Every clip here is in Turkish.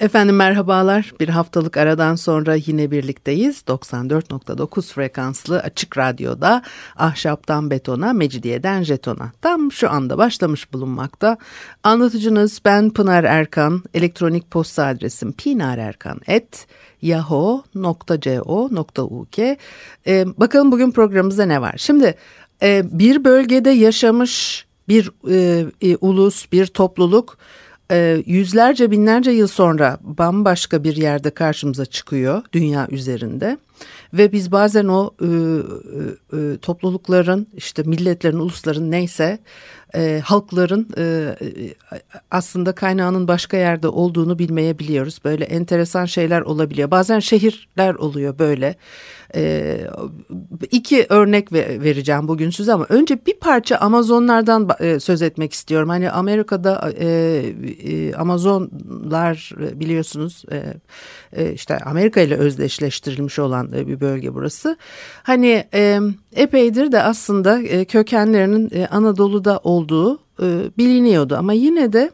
Efendim merhabalar. Bir haftalık aradan sonra yine birlikteyiz. 94.9 frekanslı açık radyoda ahşaptan betona, mecidiyeden jetona. Tam şu anda başlamış bulunmakta. Anlatıcınız ben Pınar Erkan. Elektronik posta adresim pinarerkan.yahoo.co.uk ee, Bakalım bugün programımızda ne var? Şimdi e, bir bölgede yaşamış bir e, e, ulus, bir topluluk e, yüzlerce binlerce yıl sonra bambaşka bir yerde karşımıza çıkıyor dünya üzerinde ve biz bazen o e, e, toplulukların işte milletlerin ulusların neyse e, halkların e, aslında kaynağının başka yerde olduğunu bilmeyebiliyoruz. Böyle enteresan şeyler olabiliyor. Bazen şehirler oluyor böyle. E, iki örnek vereceğim bugün size ama önce bir parça Amazonlardan e, söz etmek istiyorum. Hani Amerika'da e, e, Amazonlar biliyorsunuz e, e, işte Amerika ile özdeşleştirilmiş olan e, bir bölge burası. Hani e, epeydir de aslında e, kökenlerinin Anadolu'da olduğu biliniyordu ama yine de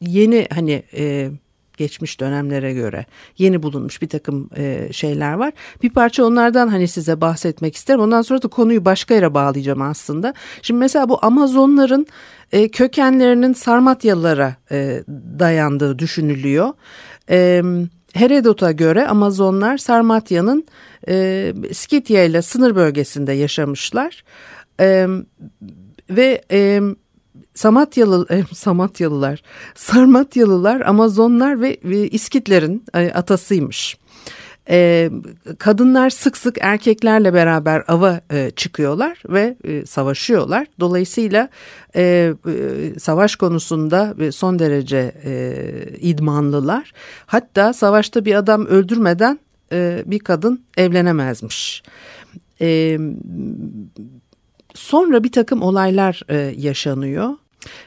yeni hani geçmiş dönemlere göre yeni bulunmuş bir takım e, şeyler var. Bir parça onlardan hani size bahsetmek isterim. Ondan sonra da konuyu başka yere bağlayacağım aslında. Şimdi mesela bu Amazonların e, kökenlerinin Sarmatyalılara e, dayandığı düşünülüyor. E, Herodot'a göre Amazonlar Sarmatya'nın e, Skitya ile sınır bölgesinde yaşamışlar. E, ve e, Samatyalı, e, Samatyalılar, Sarmatyalılar, Amazonlar ve, İskitlerin e, atasıymış. E, kadınlar sık sık erkeklerle beraber ava çıkıyorlar ve savaşıyorlar. Dolayısıyla savaş konusunda son derece idmanlılar. Hatta savaşta bir adam öldürmeden bir kadın evlenemezmiş. Sonra bir takım olaylar yaşanıyor.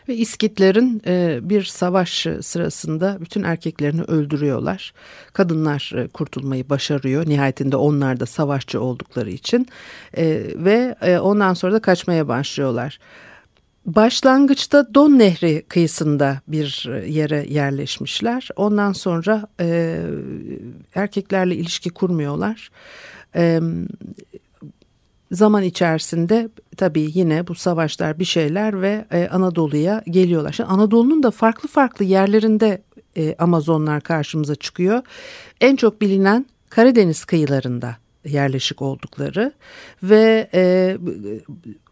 Ve İskitlerin e, bir savaş sırasında bütün erkeklerini öldürüyorlar. Kadınlar e, kurtulmayı başarıyor. Nihayetinde onlar da savaşçı oldukları için. E, ve ondan sonra da kaçmaya başlıyorlar. Başlangıçta Don Nehri kıyısında bir yere yerleşmişler. Ondan sonra erkeklerle ilişki kurmuyorlar zaman içerisinde tabii yine bu savaşlar bir şeyler ve e, Anadolu'ya geliyorlar. Şimdi Anadolu'nun da farklı farklı yerlerinde e, Amazonlar karşımıza çıkıyor. En çok bilinen Karadeniz kıyılarında yerleşik oldukları ve e,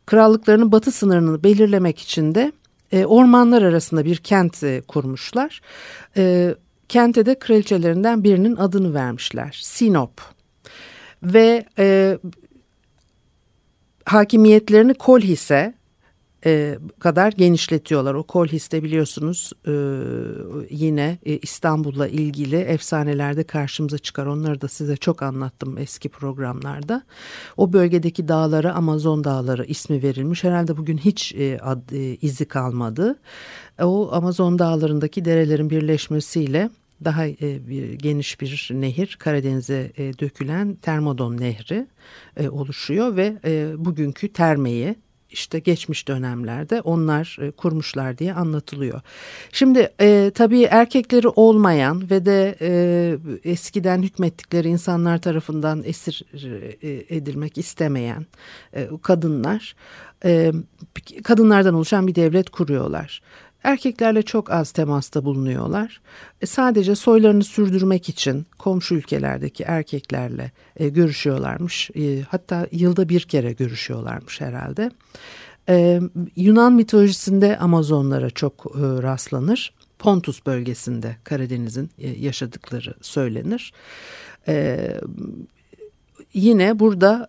krallıklarının batı sınırını belirlemek için de e, ormanlar arasında bir kent e, kurmuşlar. E, kente de kraliçelerinden birinin adını vermişler. Sinop. Ve e, hakimiyetlerini Kolhis'e e, kadar genişletiyorlar. O Kolhis'te biliyorsunuz e, yine e, İstanbul'la ilgili efsanelerde karşımıza çıkar. Onları da size çok anlattım eski programlarda. O bölgedeki dağlara Amazon Dağları ismi verilmiş. Herhalde bugün hiç e, ad, e, izi kalmadı. O Amazon Dağları'ndaki derelerin birleşmesiyle daha e, bir, geniş bir nehir Karadeniz'e e, dökülen Termodon Nehri e, oluşuyor ve e, bugünkü Terme'yi işte geçmiş dönemlerde onlar e, kurmuşlar diye anlatılıyor. Şimdi e, tabii erkekleri olmayan ve de e, eskiden hükmettikleri insanlar tarafından esir e, edilmek istemeyen e, kadınlar e, kadınlardan oluşan bir devlet kuruyorlar. Erkeklerle çok az temasta bulunuyorlar. E, sadece soylarını sürdürmek için komşu ülkelerdeki erkeklerle e, görüşüyorlarmış. E, hatta yılda bir kere görüşüyorlarmış herhalde. Yunan mitolojisinde Amazonlara çok rastlanır. Pontus bölgesinde Karadeniz'in yaşadıkları söylenir. Yine burada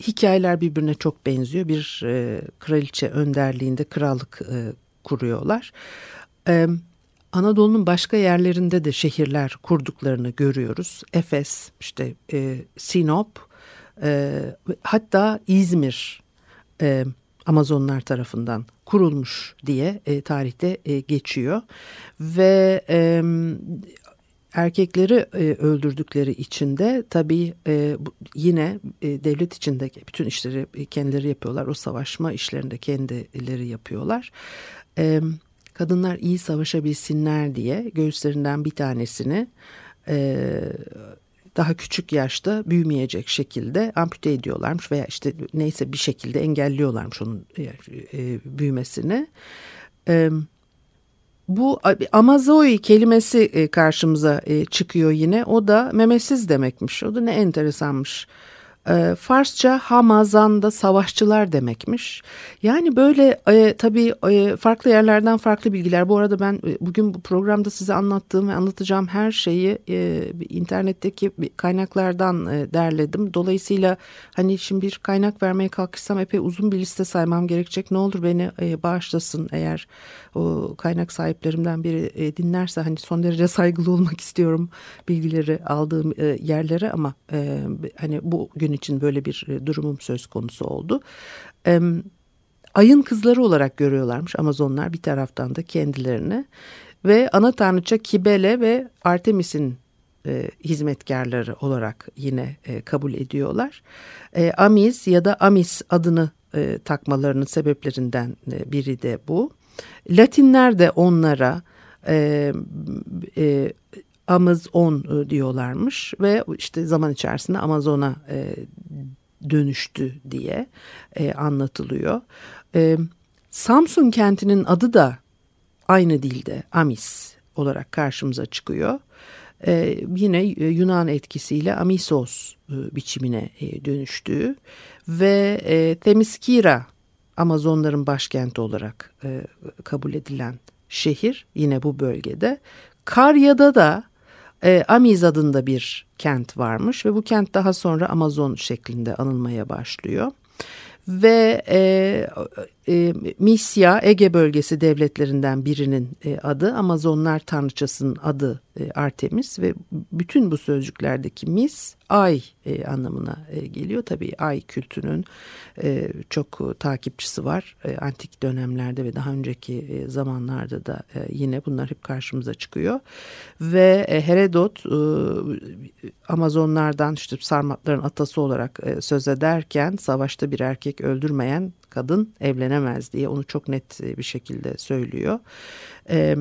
hikayeler birbirine çok benziyor. Bir e, kraliçe önderliğinde krallık kuruyorlar. E, Anadolu'nun başka yerlerinde de şehirler kurduklarını görüyoruz. Efes, işte e, Sinop, e, hatta İzmir e, Amazonlar tarafından kurulmuş diye e, tarihte e, geçiyor. Ve e, erkekleri e, öldürdükleri için de tabii e, yine e, devlet içinde bütün işleri kendileri yapıyorlar. O savaşma işlerinde kendileri yapıyorlar. E, kadınlar iyi savaşabilsinler diye göğüslerinden bir tanesini e, daha küçük yaşta büyümeyecek şekilde ampute ediyorlarmış veya işte neyse bir şekilde engelliyorlarmış onun e, e, büyümesini. E, bu Amazoi kelimesi karşımıza e, çıkıyor yine. O da memesiz demekmiş. O da ne enteresanmış. E, Farsça Hamazan'da savaşçılar demekmiş. Yani böyle e, tabii e, farklı yerlerden farklı bilgiler. Bu arada ben e, bugün bu programda size anlattığım ve anlatacağım her şeyi e, internetteki kaynaklardan e, derledim. Dolayısıyla hani şimdi bir kaynak vermeye kalkışsam epey uzun bir liste saymam gerekecek. Ne olur beni e, bağışlasın eğer o kaynak sahiplerimden biri e, dinlerse hani son derece saygılı olmak istiyorum bilgileri aldığım e, yerlere ama e, hani bu gün için böyle bir e, durumum söz konusu oldu. E, ayın kızları olarak görüyorlarmış Amazonlar bir taraftan da kendilerini ve ana tanrıça Kibele ve Artemis'in e, hizmetkarları olarak yine e, kabul ediyorlar. E, Amis ya da Amis adını e, takmalarının sebeplerinden e, biri de bu. Latinler de onlara e, e, Amazon e, diyorlarmış ve işte zaman içerisinde Amazon'a e, dönüştü diye e, anlatılıyor. E, Samsun kentinin adı da aynı dilde Amis olarak karşımıza çıkıyor. E, yine Yunan etkisiyle Amisos e, biçimine e, dönüştüğü ve e, Temiskira Amazonların başkenti olarak e, kabul edilen şehir yine bu bölgede. Karya'da da e, Amiz adında bir kent varmış ve bu kent daha sonra Amazon şeklinde anılmaya başlıyor. Ve e, e, Misya Ege bölgesi devletlerinden birinin e, adı Amazonlar tanrıçasının adı e, Artemis ve bütün bu sözcüklerdeki mis ay e, anlamına e, geliyor. Tabii ay kültünün e, çok e, takipçisi var. E, antik dönemlerde ve daha önceki e, zamanlarda da e, yine bunlar hep karşımıza çıkıyor. Ve e, Herodot e, Amazonlardan işte sarmatların atası olarak e, söz ederken savaşta bir erkek öldürmeyen kadın evlenemez diye onu çok net e, bir şekilde söylüyor. E,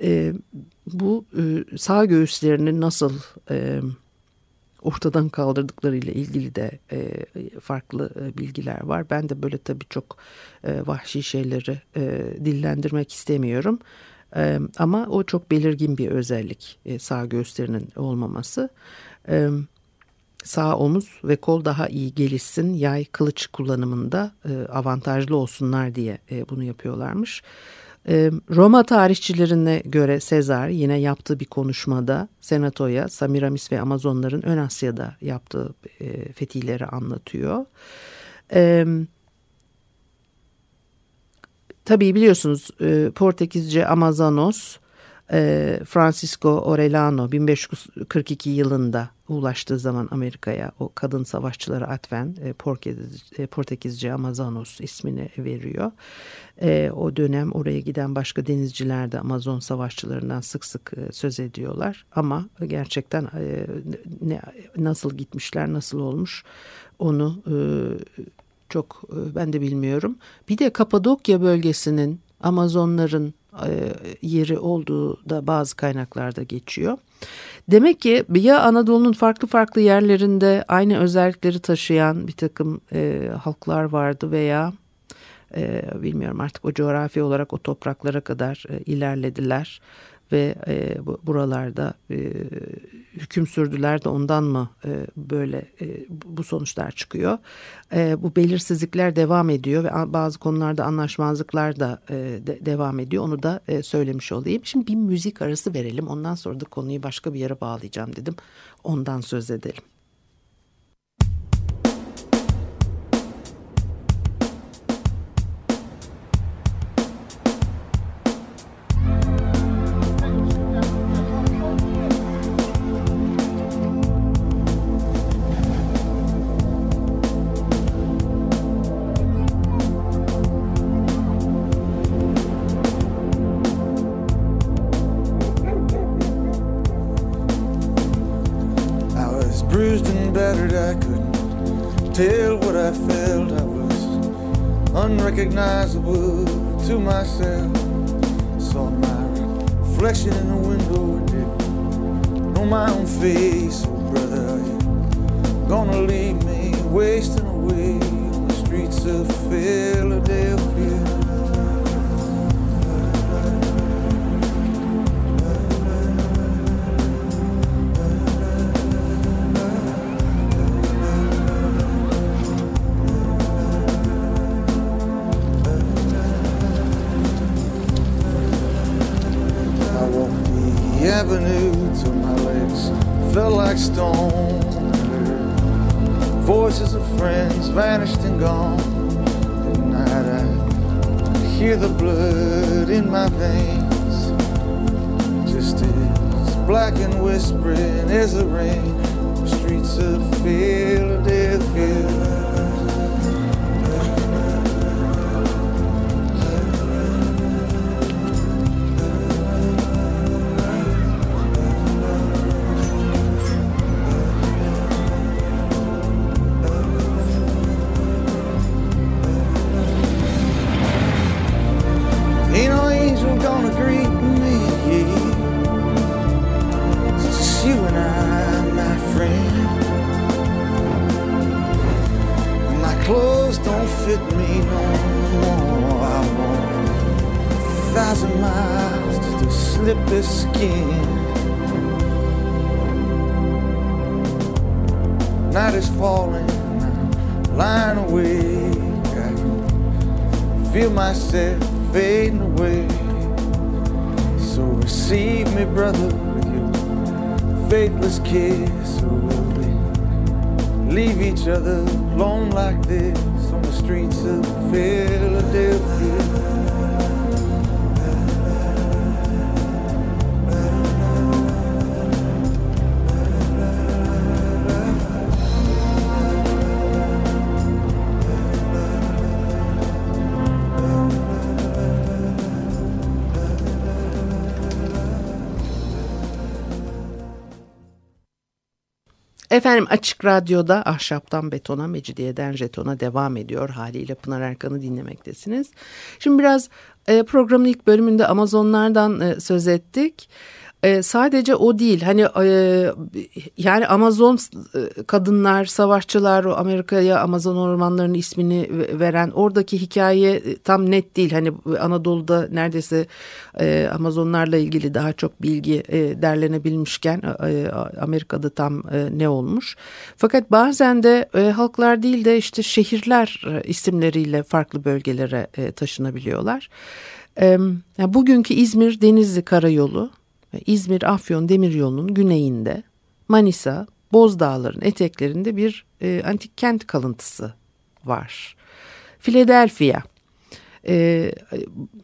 e, bu e, sağ göğüslerini nasıl e, ortadan kaldırdıklarıyla ilgili de e, farklı e, bilgiler var. Ben de böyle tabii çok e, vahşi şeyleri e, dillendirmek istemiyorum. E, ama o çok belirgin bir özellik e, sağ göğüslerinin olmaması. E, sağ omuz ve kol daha iyi gelişsin, yay kılıç kullanımında e, avantajlı olsunlar diye e, bunu yapıyorlarmış. E, Roma tarihçilerine göre Sezar yine yaptığı bir konuşmada Senato'ya Samiramis ve Amazonların Ön Asya'da yaptığı fetihleri anlatıyor. Tabii biliyorsunuz Portekizce Amazonos e, Francisco Orellano 1542 yılında ulaştığı zaman Amerika'ya o kadın savaşçılara atfen e, Portekizce, Portekizce Amazonos ismini veriyor. E, o dönem oraya giden başka denizciler de Amazon savaşçılarından sık sık e, söz ediyorlar. Ama gerçekten e, nasıl gitmişler, nasıl olmuş onu e, çok e, ben de bilmiyorum. Bir de Kapadokya bölgesinin Amazonların e, yeri olduğu da bazı kaynaklarda geçiyor. Demek ki ya Anadolu'nun farklı farklı yerlerinde aynı özellikleri taşıyan bir takım e, halklar vardı veya e, bilmiyorum artık o coğrafi olarak o topraklara kadar e, ilerlediler ve e, bu, buralarda e, hüküm sürdüler de ondan mı e, böyle e, bu sonuçlar çıkıyor. E, bu belirsizlikler devam ediyor ve bazı konularda anlaşmazlıklar da e, de, devam ediyor. Onu da e, söylemiş olayım. Şimdi bir müzik arası verelim. Ondan sonra da konuyu başka bir yere bağlayacağım dedim. Ondan söz edelim. Reflection in the window. Didn't know my own face. Oh, brother, are gonna leave me wasting away on the streets of Philadelphia? Felt like stone. Voices of friends vanished and gone. At night I hear the blood in my veins, just as black and whispering as the rain. Streets of Philadelphia. Lying awake. I feel myself fading away. So receive me, brother, with your faithless kiss. Or will we leave each other alone like this on the streets of Philadelphia? Efendim Açık Radyo'da Ahşaptan Betona, Mecidiyeden Jeton'a devam ediyor. Haliyle Pınar Erkan'ı dinlemektesiniz. Şimdi biraz e, programın ilk bölümünde Amazonlardan e, söz ettik. E, sadece o değil hani e, yani Amazon e, kadınlar savaşçılar o Amerika'ya Amazon ormanlarının ismini veren oradaki hikaye e, tam net değil hani Anadolu'da neredeyse e, Amazonlarla ilgili daha çok bilgi e, derlenebilmişken e, Amerika'da tam e, ne olmuş fakat bazen de e, halklar değil de işte şehirler e, isimleriyle farklı bölgelere e, taşınabiliyorlar. E, yani bugünkü İzmir Denizli Karayolu İzmir-Afyon demiryolunun güneyinde Manisa, Bozdağların eteklerinde bir e, antik kent kalıntısı var. Philadelphia, e,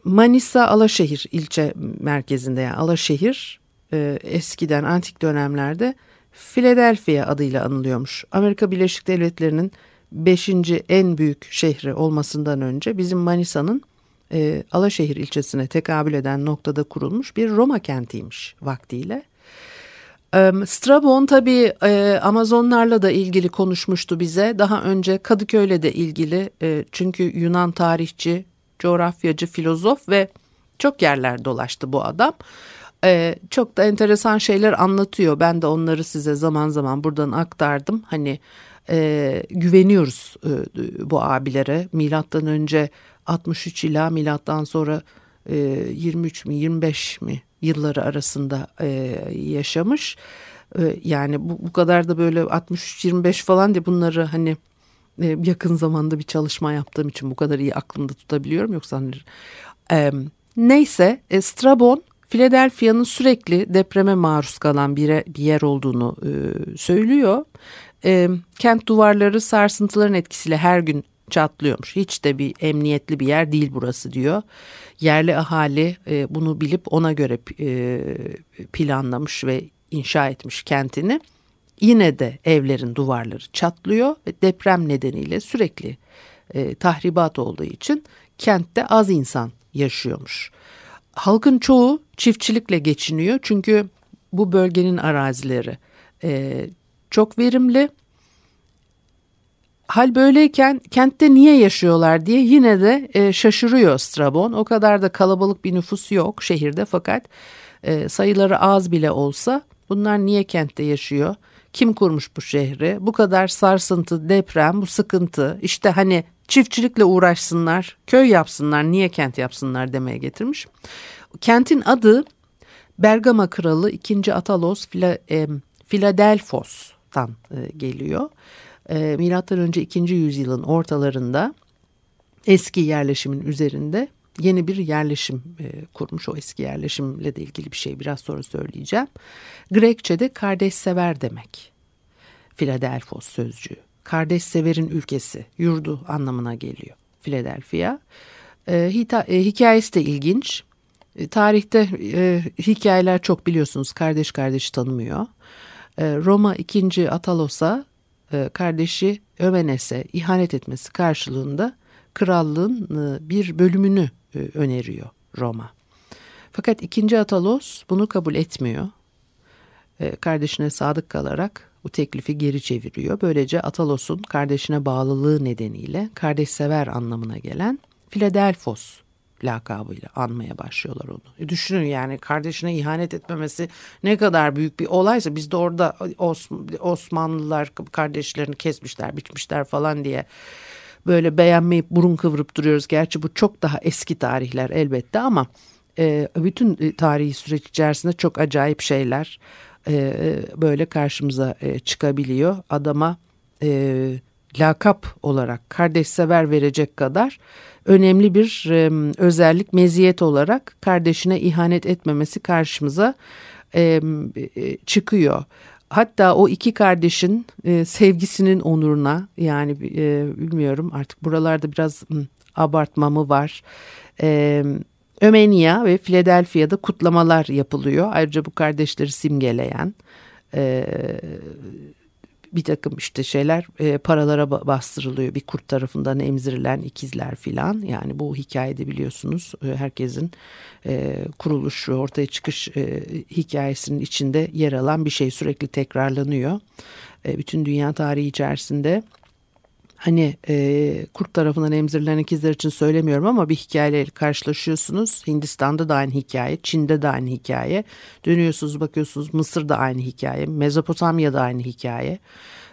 Manisa Alaşehir ilçe merkezinde yani Alaşehir e, eskiden antik dönemlerde Philadelphia adıyla anılıyormuş. Amerika Birleşik Devletleri'nin beşinci en büyük şehri olmasından önce bizim Manisa'nın e, Alaşehir ilçesine tekabül eden noktada kurulmuş bir Roma kentiymiş vaktiyle. E, Strabon tabii e, Amazonlarla da ilgili konuşmuştu bize. Daha önce Kadıköy'le de ilgili e, çünkü Yunan tarihçi, coğrafyacı, filozof ve çok yerler dolaştı bu adam. Çok da enteresan şeyler anlatıyor. Ben de onları size zaman zaman buradan aktardım. Hani güveniyoruz bu abilere. Milattan önce 63 ila milattan sonra e, 23 mi 25 mi yılları arasında e, yaşamış. E, yani bu, bu kadar da böyle 63-25 falan diye bunları hani e, yakın zamanda bir çalışma yaptığım için bu kadar iyi aklımda tutabiliyorum. Yoksa hani, e, neyse e, Strabon Philadelphia'nın sürekli depreme maruz kalan bir, bir yer olduğunu e, söylüyor. E, kent duvarları sarsıntıların etkisiyle her gün çatlıyormuş. Hiç de bir emniyetli bir yer değil burası diyor. Yerli ahali e, bunu bilip ona göre e, planlamış ve inşa etmiş kentini. Yine de evlerin duvarları çatlıyor ve deprem nedeniyle sürekli e, tahribat olduğu için kentte az insan yaşıyormuş. Halkın çoğu çiftçilikle geçiniyor çünkü bu bölgenin arazileri e, çok verimli hal böyleyken kentte niye yaşıyorlar diye yine de e, şaşırıyor Strabon. O kadar da kalabalık bir nüfus yok şehirde fakat e, sayıları az bile olsa bunlar niye kentte yaşıyor? Kim kurmuş bu şehri? Bu kadar sarsıntı, deprem, bu sıkıntı. İşte hani çiftçilikle uğraşsınlar, köy yapsınlar, niye kent yapsınlar demeye getirmiş. Kentin adı Bergama Kralı 2. Atalos Fila, Philadelphos'tan e, geliyor. E, Milattan önce 2. yüzyılın ortalarında eski yerleşimin üzerinde yeni bir yerleşim e, kurmuş. O eski yerleşimle de ilgili bir şey biraz sonra söyleyeceğim. Grekçe'de kardeş sever demek. Philadelphos sözcüğü. Kardeş severin ülkesi, yurdu anlamına geliyor. Philadelphia. E, hita, e, hikayesi de ilginç. E, tarihte e, hikayeler çok biliyorsunuz. Kardeş kardeşi tanımıyor. E, Roma 2. Atalos'a kardeşi Ömenes'e ihanet etmesi karşılığında krallığın e, bir bölümünü e, öneriyor Roma. Fakat 2. Atalos bunu kabul etmiyor. E, kardeşine sadık kalarak bu teklifi geri çeviriyor. Böylece Atalos'un kardeşine bağlılığı nedeniyle kardeşsever anlamına gelen Philadelphos lakabıyla anmaya başlıyorlar onu. E düşünün yani kardeşine ihanet etmemesi ne kadar büyük bir olaysa biz de orada Osmanlılar kardeşlerini kesmişler, biçmişler falan diye böyle beğenmeyip burun kıvırıp duruyoruz. Gerçi bu çok daha eski tarihler elbette ama e, bütün tarihi süreç içerisinde çok acayip şeyler e, böyle karşımıza çıkabiliyor. Adama lakap olarak kardeş sever verecek kadar önemli bir e, özellik meziyet olarak kardeşine ihanet etmemesi karşımıza e, çıkıyor. Hatta o iki kardeşin e, sevgisinin onuruna yani e, bilmiyorum artık buralarda biraz m, abartma mı var. E, Ömenia ve Philadelphia'da kutlamalar yapılıyor. Ayrıca bu kardeşleri simgeleyen e, bir takım işte şeyler e, paralara bastırılıyor. Bir kurt tarafından emzirilen ikizler filan. Yani bu hikayede biliyorsunuz e, herkesin e, kuruluş ortaya çıkış e, hikayesinin içinde yer alan bir şey sürekli tekrarlanıyor. E, bütün dünya tarihi içerisinde hani e, kurt tarafından emzirilen ikizler için söylemiyorum ama bir hikayeyle karşılaşıyorsunuz. Hindistan'da da aynı hikaye, Çin'de de aynı hikaye. Dönüyorsunuz bakıyorsunuz Mısır'da aynı hikaye, Mezopotamya'da aynı hikaye.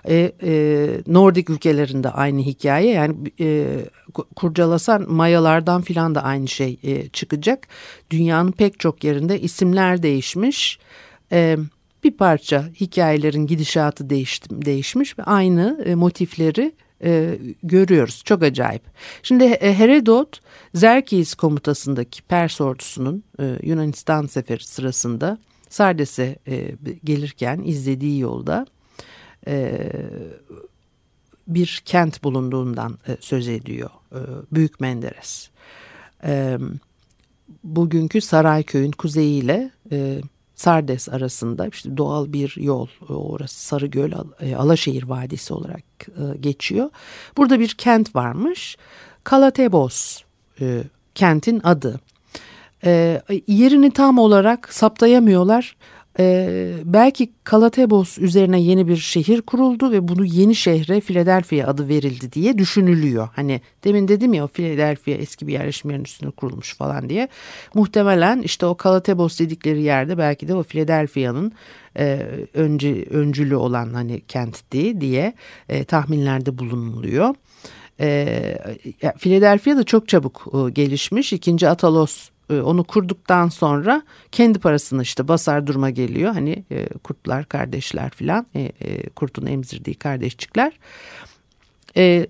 E, e, Nordik ülkelerinde aynı hikaye yani e, kurcalasan mayalardan filan da aynı şey e, çıkacak. Dünyanın pek çok yerinde isimler değişmiş. E, bir parça hikayelerin gidişatı değişti, değişmiş ve aynı e, motifleri e, görüyoruz. Çok acayip. Şimdi e, Herodot Zerkis komutasındaki Pers ordusunun e, Yunanistan seferi sırasında Sardes'e e, gelirken izlediği yolda e, bir kent bulunduğundan e, söz ediyor. E, Büyük Menderes. E, bugünkü Sarayköy'ün kuzeyiyle e, Sardes arasında işte doğal bir yol orası Sarıgöl e, Alaşehir Vadisi olarak e, geçiyor. Burada bir kent varmış. Kalatebos e, kentin adı. Yerini tam olarak saptayamıyorlar ee, belki Kalatebos üzerine yeni bir şehir kuruldu ve bunu yeni şehre Philadelphia adı verildi diye düşünülüyor. Hani demin dedim ya o Philadelphia eski bir yerleşim yerinin üstüne kurulmuş falan diye. Muhtemelen işte o Kalatebos dedikleri yerde belki de o Philadelphia'nın e, öncü, öncülü olan hani kentti diye e, tahminlerde bulunuluyor. E, Philadelphia da çok çabuk e, gelişmiş. İkinci Atalos onu kurduktan sonra kendi parasını işte basar duruma geliyor. Hani e, kurtlar kardeşler filan e, e, kurtun emzirdiği kardeşçikler. E,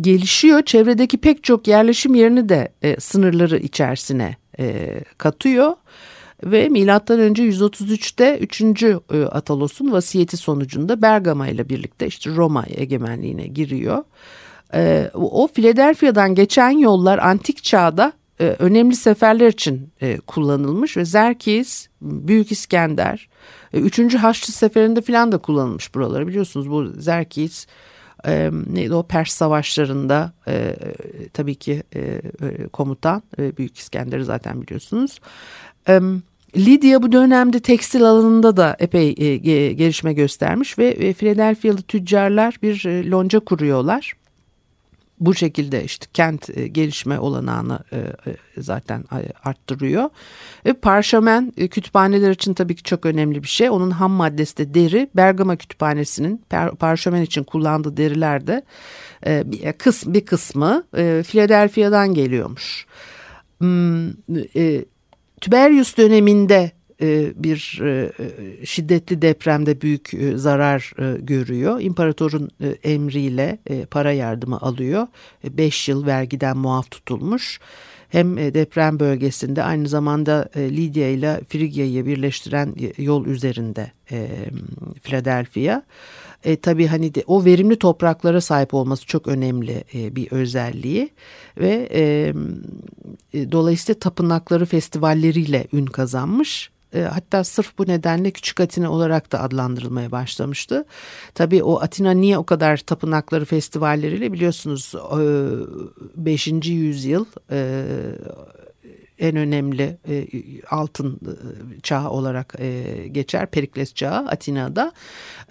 gelişiyor çevredeki pek çok yerleşim yerini de e, sınırları içerisine e, katıyor. Ve milattan önce 133'te 3. E, Atalos'un vasiyeti sonucunda Bergama ile birlikte işte Roma egemenliğine giriyor. E, o Philadelphia'dan geçen yollar antik çağda e, önemli seferler için e, kullanılmış ve Zerkis, Büyük İskender, e, 3. Haçlı Seferi'nde falan da kullanılmış buraları biliyorsunuz bu Zerkis e, neydi o Pers savaşlarında e, tabii ki komutan Büyük İskender'i zaten biliyorsunuz. E, Lidya bu dönemde tekstil alanında da epey gelişme göstermiş ve e, Philadelphia'lı tüccarlar bir lonca kuruyorlar bu şekilde işte kent e, gelişme olanağını e, e, zaten arttırıyor. Parşömen kütüphaneler için tabii ki çok önemli bir şey. Onun ham maddesi de deri. Bergama Kütüphanesi'nin parşömen için kullandığı deriler de bir, kısm, bir kısmı Philadelphia'dan geliyormuş. Hmm, Tiberius döneminde e, bir e, şiddetli depremde büyük e, zarar görüyor. İmparatorun emriyle para yardımı alıyor. Beş yıl vergiden muaf tutulmuş. Hem deprem bölgesinde aynı zamanda Lidya ile Frigya'yı birleştiren yol üzerinde Philadelphia. E, tabii hani de, o verimli topraklara sahip olması çok önemli e, bir özelliği ve e, e, dolayısıyla tapınakları festivalleriyle ün kazanmış e, hatta sırf bu nedenle Küçük Atina olarak da adlandırılmaya başlamıştı. Tabii o Atina niye o kadar tapınakları festivalleriyle biliyorsunuz 5. E, yüzyıl e, en önemli e, altın e, çağı olarak e, geçer. Perikles çağı Atina'da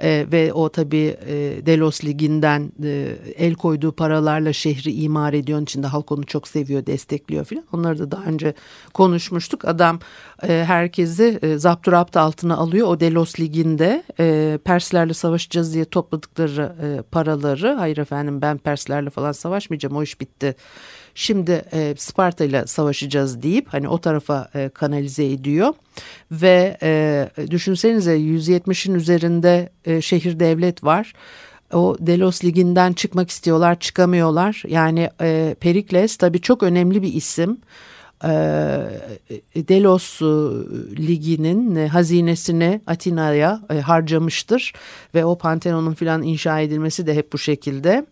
e, ve o tabi e, Delos Ligi'nden e, el koyduğu paralarla şehri imar ediyor. Onun için de halk onu çok seviyor, destekliyor filan. Onları da daha önce konuşmuştuk. Adam e, herkesi e, zapturapt altına alıyor. O Delos Ligi'nde e, Perslerle savaşacağız diye topladıkları e, paraları hayır efendim ben Perslerle falan savaşmayacağım o iş bitti Şimdi e, Sparta ile savaşacağız deyip hani o tarafa e, kanalize ediyor ve e, düşünsenize 170'in üzerinde e, şehir devlet var o Delos Ligi'nden çıkmak istiyorlar çıkamıyorlar. Yani e, Perikles tabii çok önemli bir isim. E, Delos e, Ligi'nin e, hazinesini Atina'ya harcamıştır ve o Pantheon'un filan inşa edilmesi de hep bu şekilde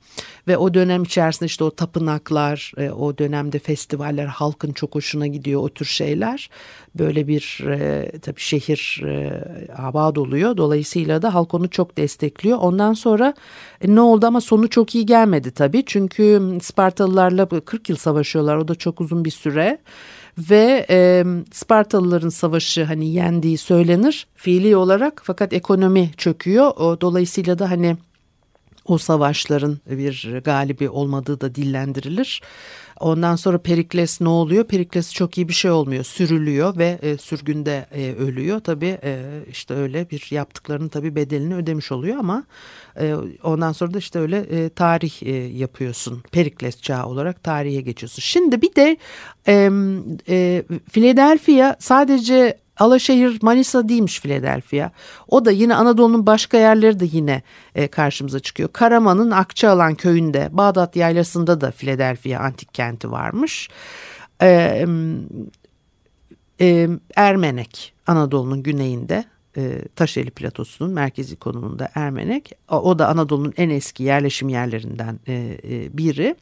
ve o dönem içerisinde işte o tapınaklar o dönemde festivaller halkın çok hoşuna gidiyor o tür şeyler böyle bir e, tabii şehir e, abad oluyor. Dolayısıyla da halk onu çok destekliyor. Ondan sonra e, ne oldu ama sonu çok iyi gelmedi tabii. Çünkü Spartalılarla 40 yıl savaşıyorlar. O da çok uzun bir süre ve e, Spartalıların savaşı hani yendiği söylenir fiili olarak fakat ekonomi çöküyor. O, dolayısıyla da hani o savaşların bir galibi olmadığı da dillendirilir. Ondan sonra Perikles ne oluyor? Perikles çok iyi bir şey olmuyor. Sürülüyor ve e, sürgünde e, ölüyor. Tabii e, işte öyle bir yaptıklarının tabii bedelini ödemiş oluyor ama e, ondan sonra da işte öyle e, tarih e, yapıyorsun. Perikles çağı olarak tarihe geçiyorsun. Şimdi bir de e, e, Philadelphia sadece Alaşehir Manisa değilmiş Philadelphia. O da yine Anadolu'nun başka yerleri de yine e, karşımıza çıkıyor. Karaman'ın Akçaalan köyünde Bağdat yaylasında da Philadelphia antik kenti varmış. E, e, Ermenek Anadolu'nun güneyinde e, Taşeli Platosu'nun merkezi konumunda Ermenek. O, da Anadolu'nun en eski yerleşim yerlerinden e, e, biri.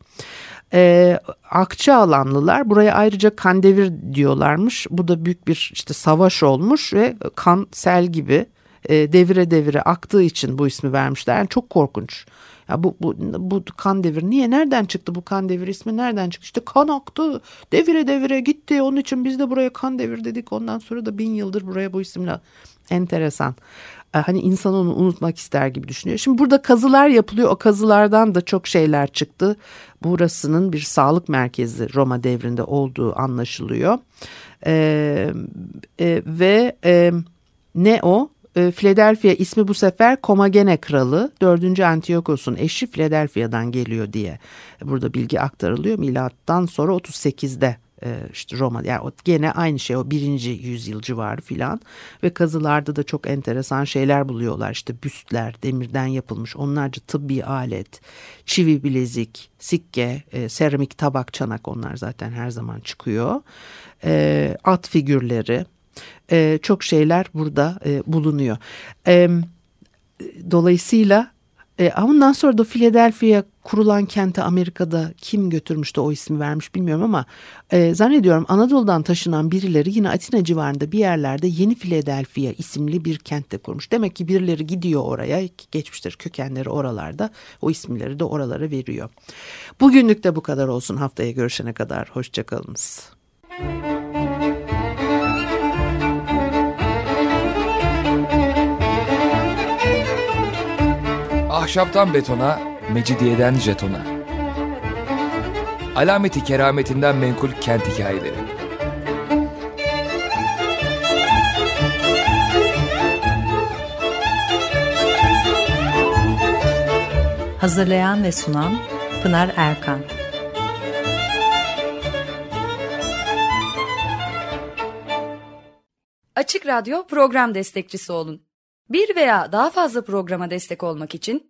E, Akçaalanlılar buraya ayrıca Kandevir diyorlarmış. Bu da büyük bir işte savaş olmuş ve kan sel gibi devire devire aktığı için bu ismi vermişler. Yani çok korkunç. Ya bu, bu, bu kan devir niye nereden çıktı bu kan devir ismi nereden çıktı? İşte kan aktı devire devire gitti onun için biz de buraya kan devir dedik. Ondan sonra da bin yıldır buraya bu isimle enteresan. E, hani insan onu unutmak ister gibi düşünüyor. Şimdi burada kazılar yapılıyor. O kazılardan da çok şeyler çıktı. Burasının bir sağlık merkezi Roma devrinde olduğu anlaşılıyor. Ee, e, ve e, ne o? E, Philadelphia ismi bu sefer Komagene Kralı 4. Antiochos'un eşi Philadelphia'dan geliyor diye burada bilgi aktarılıyor. Milattan sonra 38'de e, işte Roma yani o gene aynı şey o birinci yüzyıl civarı filan. Ve kazılarda da çok enteresan şeyler buluyorlar. İşte büstler demirden yapılmış onlarca tıbbi alet çivi bilezik sikke e, seramik tabak çanak onlar zaten her zaman çıkıyor. E, at figürleri e, çok şeyler burada e, bulunuyor. E, dolayısıyla e, ondan sonra da Philadelphia kurulan kente Amerika'da kim götürmüştü o ismi vermiş bilmiyorum ama e, zannediyorum Anadolu'dan taşınan birileri yine Atina civarında bir yerlerde Yeni Philadelphia isimli bir kentte kurmuş. Demek ki birileri gidiyor oraya geçmiştir kökenleri oralarda o isimleri de oralara veriyor. Bugünlük de bu kadar olsun haftaya görüşene kadar hoşçakalınız. Müzik Ahşaptan betona, mecidiyeden jetona. Alameti kerametinden menkul kent hikayeleri. Hazırlayan ve sunan Pınar Erkan. Açık Radyo program destekçisi olun. Bir veya daha fazla programa destek olmak için